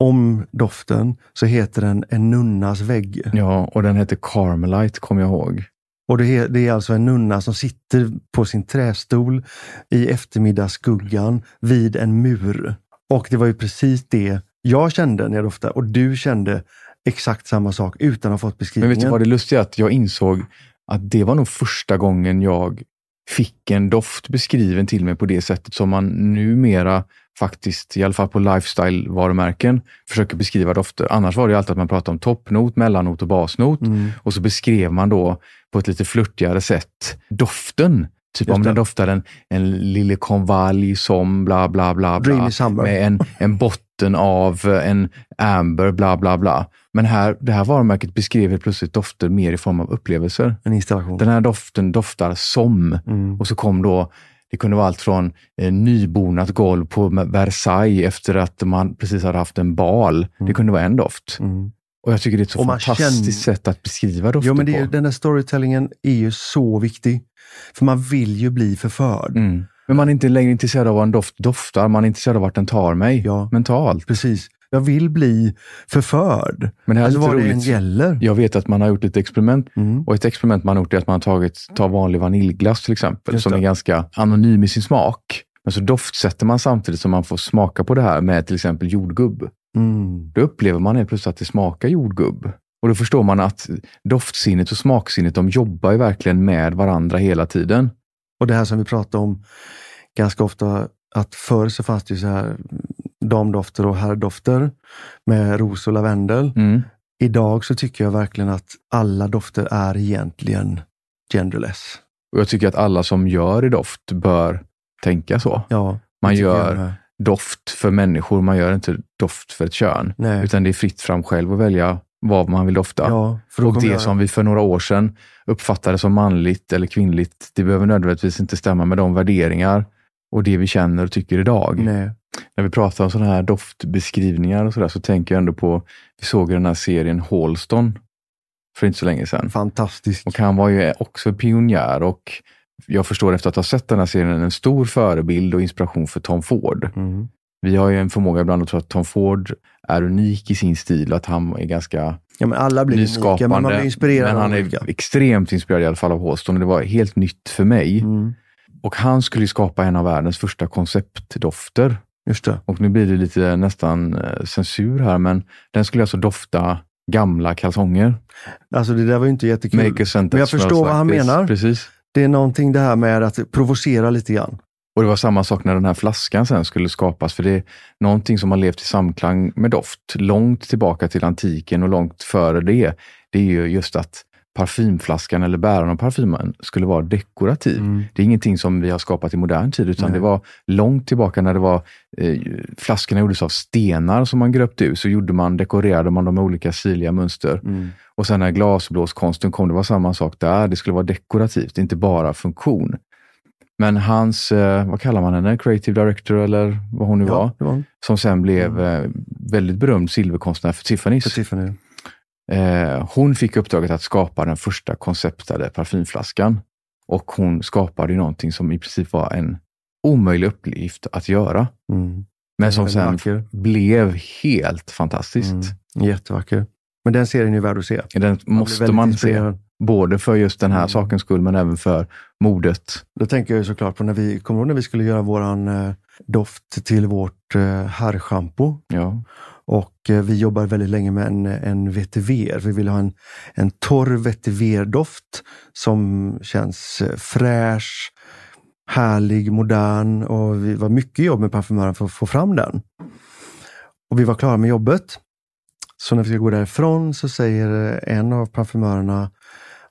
om doften så heter den En nunnas vägg. Ja, och den hette Carmelite, kommer jag ihåg. Och det är, alltså en nunna som sitter på sin trästol i eftermiddagsskuggan vid en mur. Och det var ju precis det jag kände när jag doftade och du kände exakt samma sak utan att ha fått Men beskrivningen. vet du vad det lustiga? Att jag insåg att det var nog första gången jag fick en doft beskriven till mig på det sättet som man numera faktiskt, i alla fall på lifestyle-varumärken, försöker beskriva dofter. Annars var det alltid att man pratade om toppnot, mellannot och basnot. Mm. Och så beskrev man då på ett lite flörtigare sätt doften. Typ om den doftar en, en lille konvalj som bla bla bla. bla med en, en botten av en amber bla bla bla. Men här, det här varumärket beskrev helt plötsligt dofter mer i form av upplevelser. En installation. Den här doften doftar som. Mm. Och så kom då, det kunde vara allt från eh, nybonat golv på Versailles efter att man precis hade haft en bal. Det kunde vara en doft. Mm. Och jag tycker det är ett så fantastiskt känner- sätt att beskriva dofter Ja, men det är, på. den här storytellingen är ju så viktig. För man vill ju bli förförd. Mm. Men man är inte längre intresserad av vad en doft doftar, man är intresserad av vart den tar mig Ja. mentalt. Precis. Jag vill bli förförd. Men det här är Alltså vad det än roligt. gäller. Jag vet att man har gjort lite experiment Mm. och ett experiment man har gjort är att man har tagit, tar vanlig vaniljglass till exempel, som är ganska anonym i sin smak. Men så doftsätter man samtidigt som man får smaka på det här med till exempel jordgubb. Mm. Då upplever man helt plötsligt att det smakar jordgubb. Och då förstår man att doftsinnet och smaksinnet, de jobbar ju verkligen med varandra hela tiden. Och det här som vi pratar om ganska ofta, att förr så fanns det ju så här damdofter och herrdofter med ros och lavendel. Mm. Idag så tycker jag verkligen att alla dofter är egentligen genderless. Och jag tycker att alla som gör i doft bör tänka så. Ja, Man gör doft för människor, man gör inte doft för ett kön. Nej. Utan det är fritt fram själv att välja vad man vill dofta. Ja, och det jag- som vi för några år sedan uppfattade som manligt eller kvinnligt, det behöver nödvändigtvis inte stämma med de värderingar och det vi känner och tycker idag. Nej. När vi pratar om sådana här doftbeskrivningar och sådär så tänker jag ändå på, vi såg i den här serien Halston för inte så länge sedan. Fantastisk. Och han var ju också pionjär och jag förstår efter att ha sett den här serien en stor förebild och inspiration för Tom Ford. Mm. Vi har ju en förmåga ibland att tro att Tom Ford är unik i sin stil och att han är ganska Ja, men alla blir unika, nyskapande. men man blir inspirerad men han är olika. extremt inspirerad i alla fall av och det var helt nytt för mig. Mm. Och han skulle ju skapa en av världens första konceptdofter. Just det. Och nu blir det lite nästan eh, censur här, men den skulle alltså dofta gamla kalsonger. Alltså det där var ju inte jättekul. Make a Men jag förstår vad han this. menar. Precis. Det är någonting det här med att provocera lite grann. Och det var samma sak när den här flaskan sen skulle skapas, för det är någonting som har levt i samklang med doft långt tillbaka till antiken och långt före det. Det är ju just att parfymflaskan eller bäraren av parfymen skulle vara dekorativ. Mm. Det är ingenting som vi har skapat i modern tid, utan Nej. det var långt tillbaka när det var eh, flaskorna gjordes av stenar som man gröpte ur, så gjorde man, dekorerade man dem med olika sirliga mönster. Mm. Och sen när glasblåskonsten kom, det var samma sak där. Det skulle vara dekorativt, inte bara funktion. Men hans, eh, vad kallar man henne, creative director eller vad hon nu var, Ja, det var som sen blev eh, väldigt berömd silverkonstnär för Tiffany's. för Tiffany. Eh, hon fick uppdraget att skapa den första konceptade parfymflaskan. Och hon skapade ju någonting som i princip var en omöjlig uppgift att göra. Mm. Men som sen vacker. blev helt fantastiskt. Mm. Jättevacker. Men den serien är värd att se. Den Man måste man se. Både för just den här Mm. sakens skull, men även för modet. Då tänker jag såklart på när vi, kommer när vi skulle göra våran eh, doft till vårt eh, herrschampo? Ja. Och eh, vi jobbade väldigt länge med en, en vetiver. Vi ville ha en, en torr vetiverdoft som känns eh, fräsch, härlig, modern och vi var mycket jobb med parfymören för att få fram den. Och vi var klara med jobbet. Så när vi ska gå därifrån så säger eh, en av parfymörerna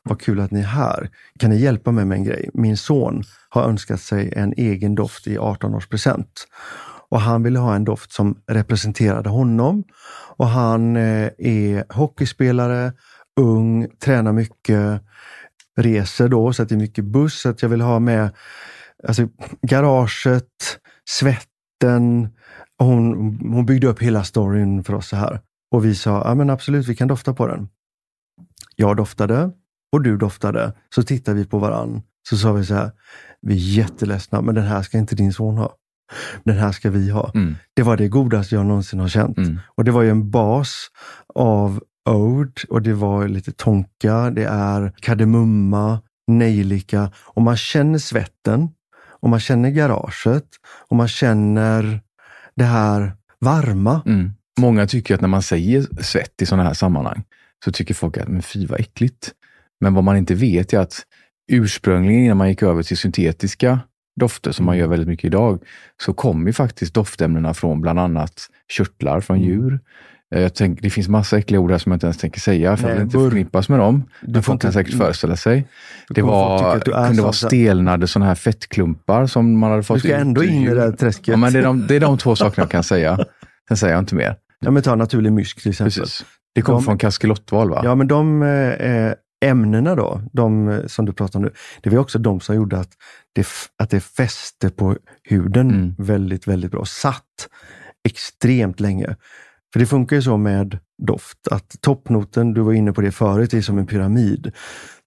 vad kul att ni är här. Kan ni hjälpa mig med en grej? Min son har önskat sig en egen doft i 18-årspresent. Och han ville ha en doft som representerade honom. Och han eh, är hockeyspelare, ung, tränar mycket, reser då, så att det är mycket buss. Så att jag vill ha med alltså, garaget, svetten. Hon, hon byggde upp hela storyn för oss så här. Och vi sa, ja men absolut, vi kan dofta på den. Jag doftade och du doftade. Så tittade vi på varann. Så sa vi så här, vi är jätteledsna, men den här ska inte din son ha. Den här ska vi ha. Mm. Det var det godaste jag någonsin har känt. Mm. Och det var ju en bas av Ode och det var lite tonka, det är kardemumma, nejlika och man känner svetten och man känner garaget och man känner det här varma. Mm. Många tycker att när man säger svett i sådana här sammanhang så tycker folk att men fy vad äckligt. Men vad man inte vet är att ursprungligen innan man gick över till syntetiska dofter som man gör väldigt mycket idag, så kommer ju faktiskt doftämnena från bland annat körtlar från Mm. djur. Eh, Jag tänker, det finns massa äckliga ord här som jag inte ens tänker säga, för Nej, jag vill inte förknippas med dem. Du Men får folk kan säkert föreställa sig. Det var, kunde vara sån- stelnade sådana här fettklumpar som man hade fått Du ska ut ändå in i det här träsket. Ja, men det, är de, det är de två sakerna jag kan säga. Sen säger jag inte mer. Ja, men ta naturlig mysk till exempel. Precis. Det kommer De- från kaskelottval va? Ja, men de eh, ämnena då, de eh, som du pratar om nu, det var också de som gjorde att det, att det fäste på huden Mm. väldigt, väldigt bra. Satt extremt länge. För det funkar ju så med doft, att toppnoten, du var inne på det förut, det är som en pyramid.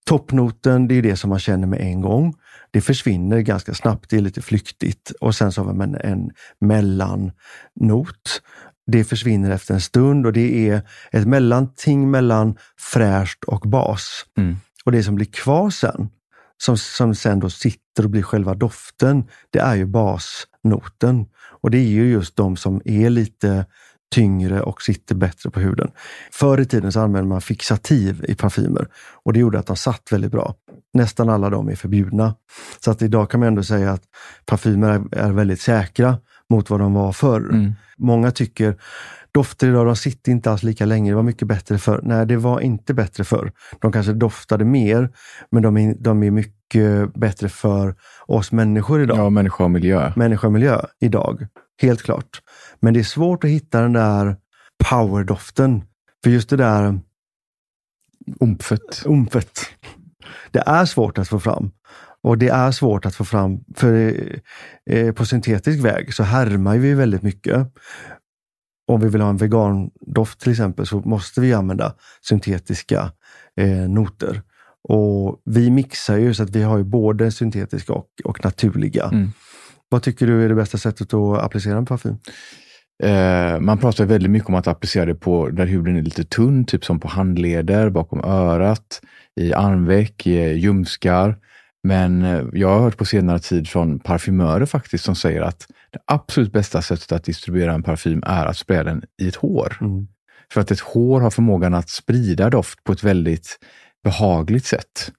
Toppnoten, det är det som man känner med en gång. Det försvinner ganska snabbt, det är lite flyktigt. Och sen så har man en mellannot. Det försvinner efter en stund och det är ett mellanting mellan fräscht och bas. Mm. Och det som blir kvar sen, som, som sen då sitter och blir själva doften, det är ju basnoten. Och det är ju just de som är lite tyngre och sitter bättre på huden. Förr i tiden så använde man fixativ i parfymer och det gjorde att de satt väldigt bra. Nästan alla de är förbjudna. Så att idag kan man ändå säga att parfymer är, är väldigt säkra mot vad de var förr. Mm. Många tycker dofter idag, de sitter inte alls lika länge. Det var mycket bättre förr. Nej, det var inte bättre förr. De kanske doftade mer, men de är, de är mycket bättre för oss människor idag. Ja, människa och miljö. Människa och miljö idag. Helt klart. Men det är svårt att hitta den där powerdoften. För just det där Omfett. umfet. Det är svårt att få fram. Och det är svårt att få fram, för eh, på syntetisk väg så härmar vi väldigt mycket. Om vi vill ha en vegandoft till exempel så måste vi använda syntetiska eh, noter. Och vi mixar ju så att vi har ju både syntetiska och, och naturliga. Mm. Vad tycker du är det bästa sättet att applicera en parfym? Eh, man pratar väldigt mycket om att applicera det på där huden är lite tunn, typ som på handleder, bakom örat, i armveck, i ljumskar. Men eh, jag har hört på senare tid från parfymörer faktiskt som säger att det absolut bästa sättet att distribuera en parfym är att spraya den i ett hår. Mm. För att ett hår har förmågan att sprida doft på ett väldigt behagligt sätt.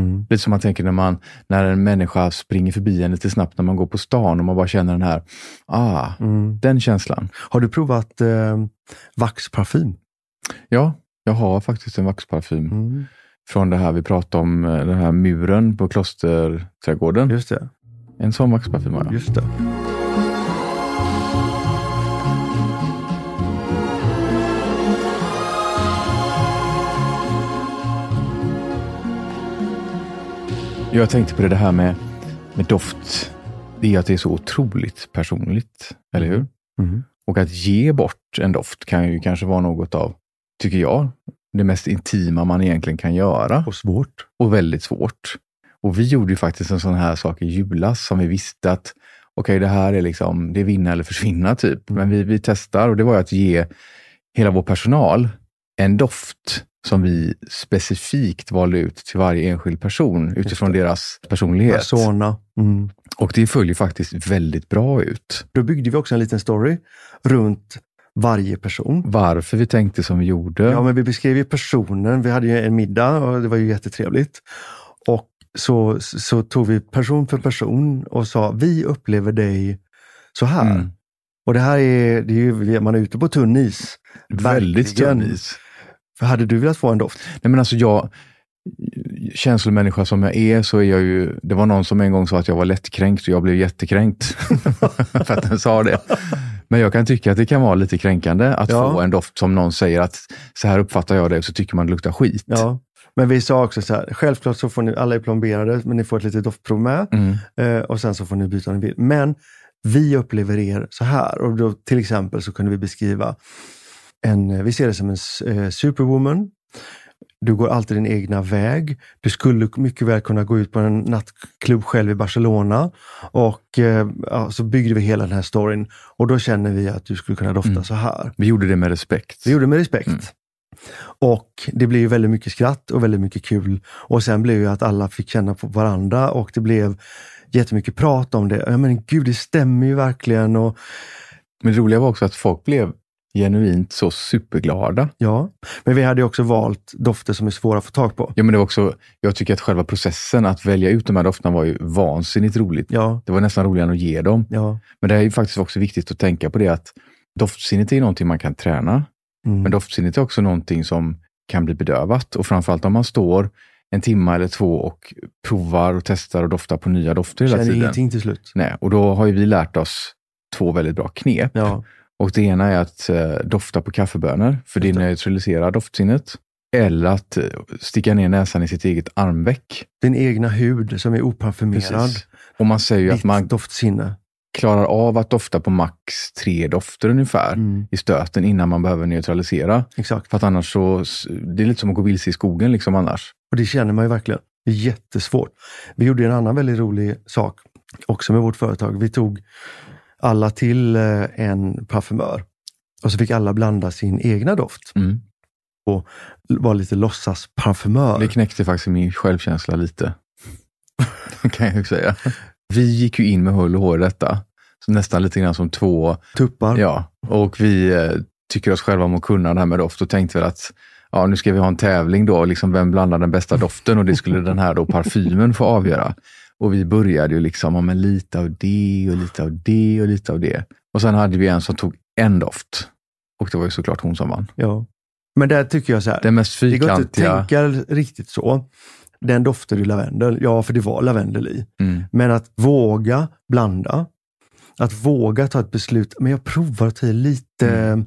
Mm. Lite som man tänker när, man, när en människa springer förbi en lite snabbt när man går på stan och man bara känner den här, ah, Mm. den känslan. Har du provat eh, vaxparfym? Ja, jag har faktiskt en vaxparfym Mm. Från det här vi pratade om, eh, den här muren på klosterträdgården. Just det. En sån vaxparfym har jag. Just det. Jag tänkte på det här med, med doft. Det är att det är så otroligt personligt, eller hur? Mm. Och att ge bort en doft kan ju kanske vara något av, tycker jag, det mest intima man egentligen kan göra. Och svårt. och väldigt svårt. Och vi gjorde ju faktiskt en sån här sak i julas som vi visste att okej, det här är liksom, det är vinna eller försvinna typ. Men vi, vi testar och det var ju att ge hela vår personal en doft som vi specifikt valde ut till varje enskild person utifrån deras personlighet. Persona. Mm. Och det följer faktiskt väldigt bra ut. Då byggde vi också en liten story runt varje person. Varför vi tänkte som vi gjorde. Ja, men vi beskrev ju personen. Vi hade ju en middag och det var ju jättetrevligt. Och så, så tog vi person för person och sa, vi upplever dig så här. Mm. Och det här är, det är ju, man är ute på tunn is. Väldigt tunn is. För hade du velat få en doft? Nej, men alltså jag, känslomänniska som jag är så är jag ju, det var någon som en gång sa att jag var lättkränkt och jag blev jättekränkt för att den sa det. Men jag kan tycka att det kan vara lite kränkande att Ja. få en doft som någon säger att så här uppfattar jag det och så tycker man det luktar skit. Ja. Men vi sa också så här, självklart så får ni, alla är plomberade, men ni får ett litet doftprov med. Mm. Eh, och sen så får ni byta om ni vill. Men vi upplever er så här. Och då, till exempel så kunde vi beskriva en, eh, vi ser det som en eh, superwoman. Du går alltid din egna väg. Du skulle mycket väl kunna gå ut på en nattklubb själv i Barcelona. Och eh, ja, så byggde vi hela den här storyn. Och då känner vi att du skulle kunna dofta Mm. så här. Vi gjorde det med respekt. Vi gjorde det med respekt. Mm. Och det blev ju väldigt mycket skratt och väldigt mycket kul. Och sen blev ju att alla fick känna på varandra och det blev jättemycket prat om det. Ja men gud, det stämmer ju verkligen. Och Men det roliga var också att folk blev genuint så superglada. ja, men vi hade också valt dofter som är svåra att få tag på. Ja, men det var också, jag tycker att själva processen att välja ut de här dofterna var ju vansinnigt roligt. Ja, Det var nästan roligare än att ge dem. ja. Men det är ju faktiskt också viktigt att tänka på det att doftsinnet är någonting man kan träna. Mm. Men doftsinnet är också någonting som kan bli bedövat. Och framförallt om man står en timme eller två och provar och testar och doftar på nya dofter hela Känner tiden. ingenting till slut. Nej, och då har ju vi lärt oss två väldigt bra knep. Ja, Och det ena är att eh, dofta på kaffebönor, för det det. neutraliserar doftsinnet. Eller att eh, sticka ner näsan i sitt eget armveck. din egna hud som är oparfumerad. Precis. Och man säger ju att man doftsinne. klarar av att dofta på max tre dofter ungefär Mm, i stöten innan man behöver neutralisera. exakt. För att annars så, det är lite som att gå vilse i skogen liksom annars. Och det känner man ju verkligen. Det är jättesvårt. Vi gjorde en annan väldigt rolig sak också med vårt företag. Vi tog alla till eh, en parfymör och så fick alla blanda sin egna doft. Mm. Var lite låtsasparfymör. Det knäckte faktiskt min självkänsla lite. kan jag säga. Vi gick ju in med hull och hår i detta. Så nästan lite grann som två Tuppar. Ja, och vi eh, tycker oss själva om att kunna det här med doft och tänkte väl att ja, nu ska vi ha en tävling då, liksom vem blandar den bästa doften och det skulle den här då parfymen få avgöra. Och vi började ju liksom ja, men lite av det och lite av det och lite av det. Och sen hade vi en som tog en doft. Och det var ju såklart hon som vann. Ja. Men där tycker jag så här. Den mest Det går inte att tänka riktigt så. Den doftar ju lavendel. Ja, för det var lavendel i. Mm. Men att våga blanda. Att våga ta ett beslut. Men jag provar att ta i lite,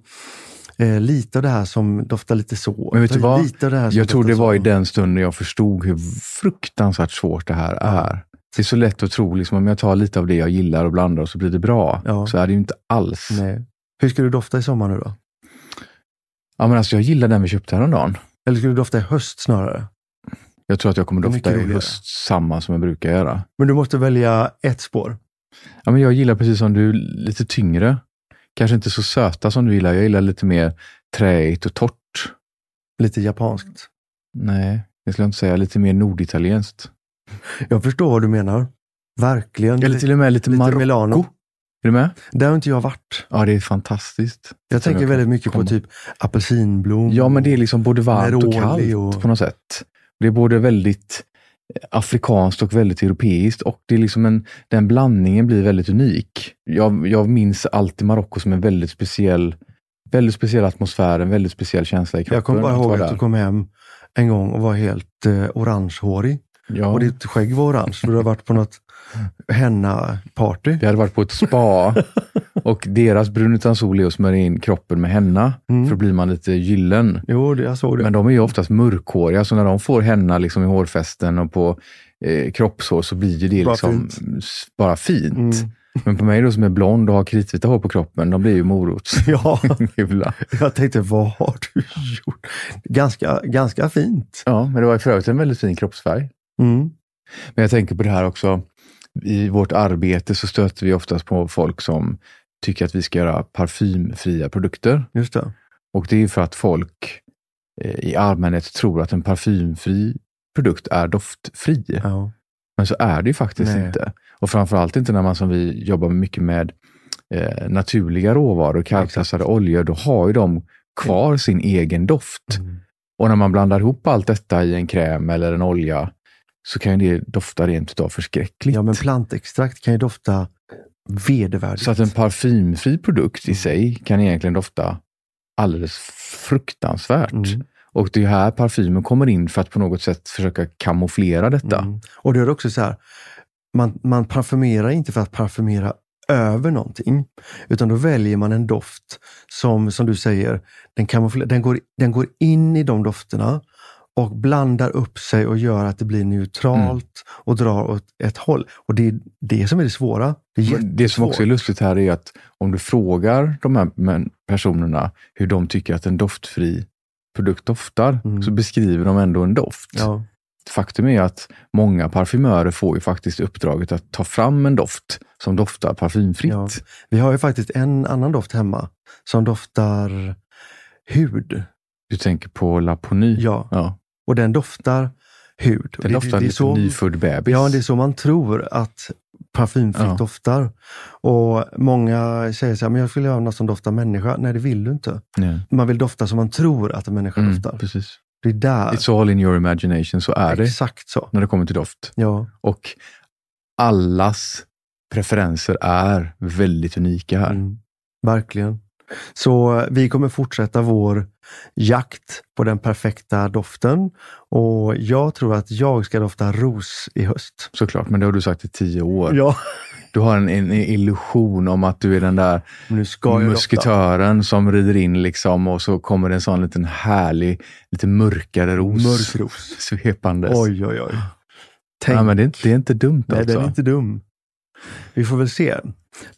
eh, lite av det här som doftar lite så. Mm. Men vet du i vad? Jag tror det var i så. den stunden jag förstod hur fruktansvärt svårt det här är. Det är så lätt att tro, liksom, om jag tar lite av det jag gillar och blandar och så blir det bra. Ja. Så är det ju inte alls. Nej. Hur ska du dofta i sommar nu då? Ja, men alltså, jag gillar den vi köpte häromdagen. Eller ska du dofta i höst snarare? Jag tror att jag kommer dofta i höst samma som jag brukar göra. Men du måste välja ett spår. Ja, men jag gillar precis som du, lite tyngre. Kanske inte så söta som du gillar. Jag gillar lite mer träigt och torrt. Lite japanskt. Nej, det skulle jag inte säga. Lite mer norditalienskt. Jag förstår vad du menar. Verkligen. Eller till och med lite, lite Marocko. Milano. Är du med? Där har inte jag varit. Ja, det är fantastiskt. Jag tänker jag väldigt mycket komma. på typ apelsinblom. Ja, men det är liksom både varmt och kallt och- på något sätt. Det är både väldigt eh, afrikanskt och väldigt europeiskt och det är liksom en, den blandningen blir väldigt unik. Jag, jag minns alltid Marocko som en väldigt speciell, väldigt speciell atmosfär, en väldigt speciell känsla i kroppen. Jag kommer bara ihåg att du kom hem en gång och var helt eh, orangehårig. Ja, Och ditt skägg var orange. Du har varit på något henna-party. vi hade varit på ett spa och deras brunutansol är att smörja in kroppen med henna, Mm. för då blir man lite gyllen. Jo, det, jag såg det. Men de är ju oftast mörkhåriga, så när de får henna liksom i hårfästen och på eh, kroppshår så blir ju det Bara liksom fint. bara fint. Mm. Men på mig då som är blond och har kritvita hår på kroppen, de blir ju Ja, morotsgula. jag tänkte, vad har du gjort? Ganska, ganska fint. ja, men det var för övrigt en väldigt fin kroppsfärg. Mm. Men jag tänker på det här också, i vårt arbete så stöter vi oftast på folk som tycker att vi ska göra parfymfria produkter. Just det. Och det är för att folk eh, i allmänhet tror att en parfymfri produkt är doftfri. Ja. Men så är det ju faktiskt Nej. inte. Och framförallt inte när man som vi jobbar mycket med eh, naturliga råvaror, kallpressade oljor, då har ju de kvar sin egen doft. Mm. Och när man blandar ihop allt detta i en kräm eller en olja så kan det dofta rent utav förskräckligt. ja, men plantextrakt kan ju dofta vedervärdigt. Så att en parfymfri produkt i Mm. sig kan egentligen dofta alldeles fruktansvärt. Mm. Och det är här parfymen kommer in för att på något sätt försöka kamouflera detta. Mm. Och då är det också så här, man, man parfymerar inte för att parfymera över någonting. Utan då väljer man en doft som, som du säger, den, den, går, den går in i de dofterna och blandar upp sig och gör att det blir neutralt och drar åt ett håll. Och det är det som är det svåra. Det, Det som också är lustigt här är att om du frågar de här personerna hur de tycker att en doftfri produkt doftar, Mm. så beskriver de ändå en doft. Ja, Faktum är att många parfymörer får ju faktiskt uppdraget att ta fram en doft som doftar parfymfritt. Ja. vi har ju faktiskt en annan doft hemma som doftar hud. Du tänker på Lapony? Ja, ja. Och den doftar hud. Den det- doftar det är lite så- nyfödd bebis. Ja, det är så man tror att parfymfritt Ja. doftar. Och många säger så här, men jag skulle göra något som doftar människa. Nej, det vill du inte. Nej. Man vill dofta som man tror att en människa Mm, doftar. precis. Det är där. It's all in your imagination, så är det Exakt så. när det kommer till doft. Ja, Och allas preferenser är väldigt unika här. mm, verkligen. Så vi kommer fortsätta vår jakt på den perfekta doften. Och jag tror att jag ska dofta ros i höst. Såklart, men det har du sagt i tio år. Ja, Du har en, en illusion om att du är den där jag dofta. musketören som rider in liksom och så kommer det en sån liten härlig, lite mörkare ros. Mörk ros. Svepandes. Oj, oj, oj. Tänk Ja, men det, är inte, det är inte dumt Nej, alltså. den är inte dum. Vi får väl se.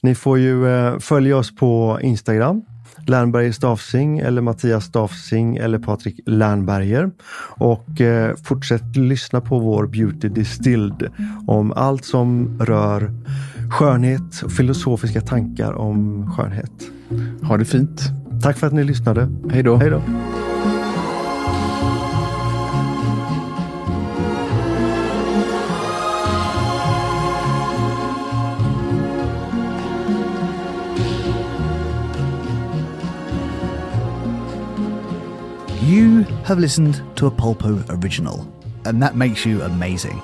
Ni får ju eh, följa oss på Instagram. Lernberger Stafsing eller Mattias Stafsing eller Patrik Lernberger. Och eh, fortsätt lyssna på vår Beauty Distilled om allt som rör skönhet och filosofiska tankar om skönhet. Ha det fint. Tack för att ni lyssnade. Hej då. Hej då! You have listened to a Pulpo original, and that makes you amazing.